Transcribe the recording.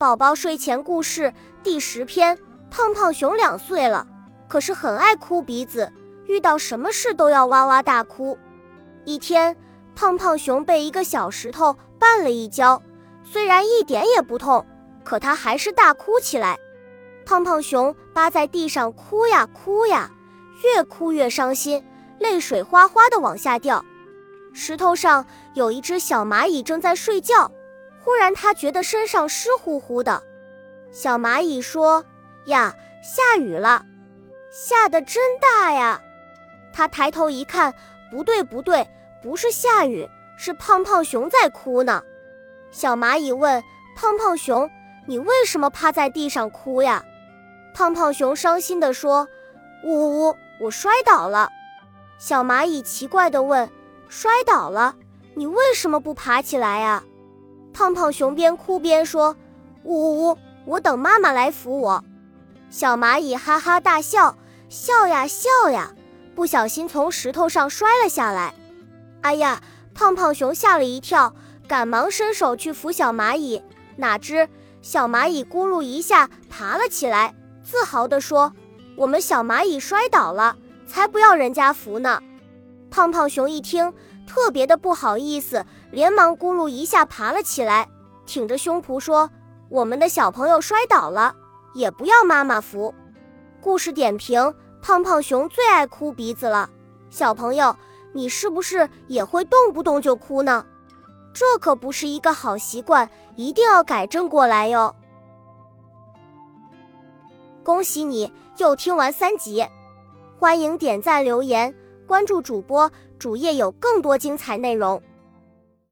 宝宝睡前故事第十篇：胖胖熊两岁了，可是很爱哭鼻子，遇到什么事都要哇哇大哭。一天，胖胖熊被一个小石头绊了一跤，虽然一点也不痛，可他还是大哭起来。胖胖熊扒在地上哭呀哭呀，越哭越伤心，泪水哗哗的往下掉。石头上有一只小蚂蚁正在睡觉。忽然，他觉得身上湿乎乎的。小蚂蚁说：“呀，下雨了，下的真大呀！”他抬头一看，不对，不对，不是下雨，是胖胖熊在哭呢。小蚂蚁问胖胖熊：“你为什么趴在地上哭呀？”胖胖熊伤心地说：“呜呜，我摔倒了。”小蚂蚁奇怪地问：“摔倒了？你为什么不爬起来呀？”胖胖熊边哭边说：“呜呜呜，我等妈妈来扶我。”小蚂蚁哈哈大笑，笑呀笑呀，不小心从石头上摔了下来。哎呀！胖胖熊吓了一跳，赶忙伸手去扶小蚂蚁，哪知小蚂蚁咕噜一下爬了起来，自豪地说：“我们小蚂蚁摔倒了，才不要人家扶呢。”胖胖熊一听。特别的不好意思，连忙咕噜一下爬了起来，挺着胸脯说：“我们的小朋友摔倒了，也不要妈妈扶。”故事点评：胖胖熊最爱哭鼻子了。小朋友，你是不是也会动不动就哭呢？这可不是一个好习惯，一定要改正过来哟。恭喜你又听完三集，欢迎点赞留言。关注主播，主页有更多精彩内容。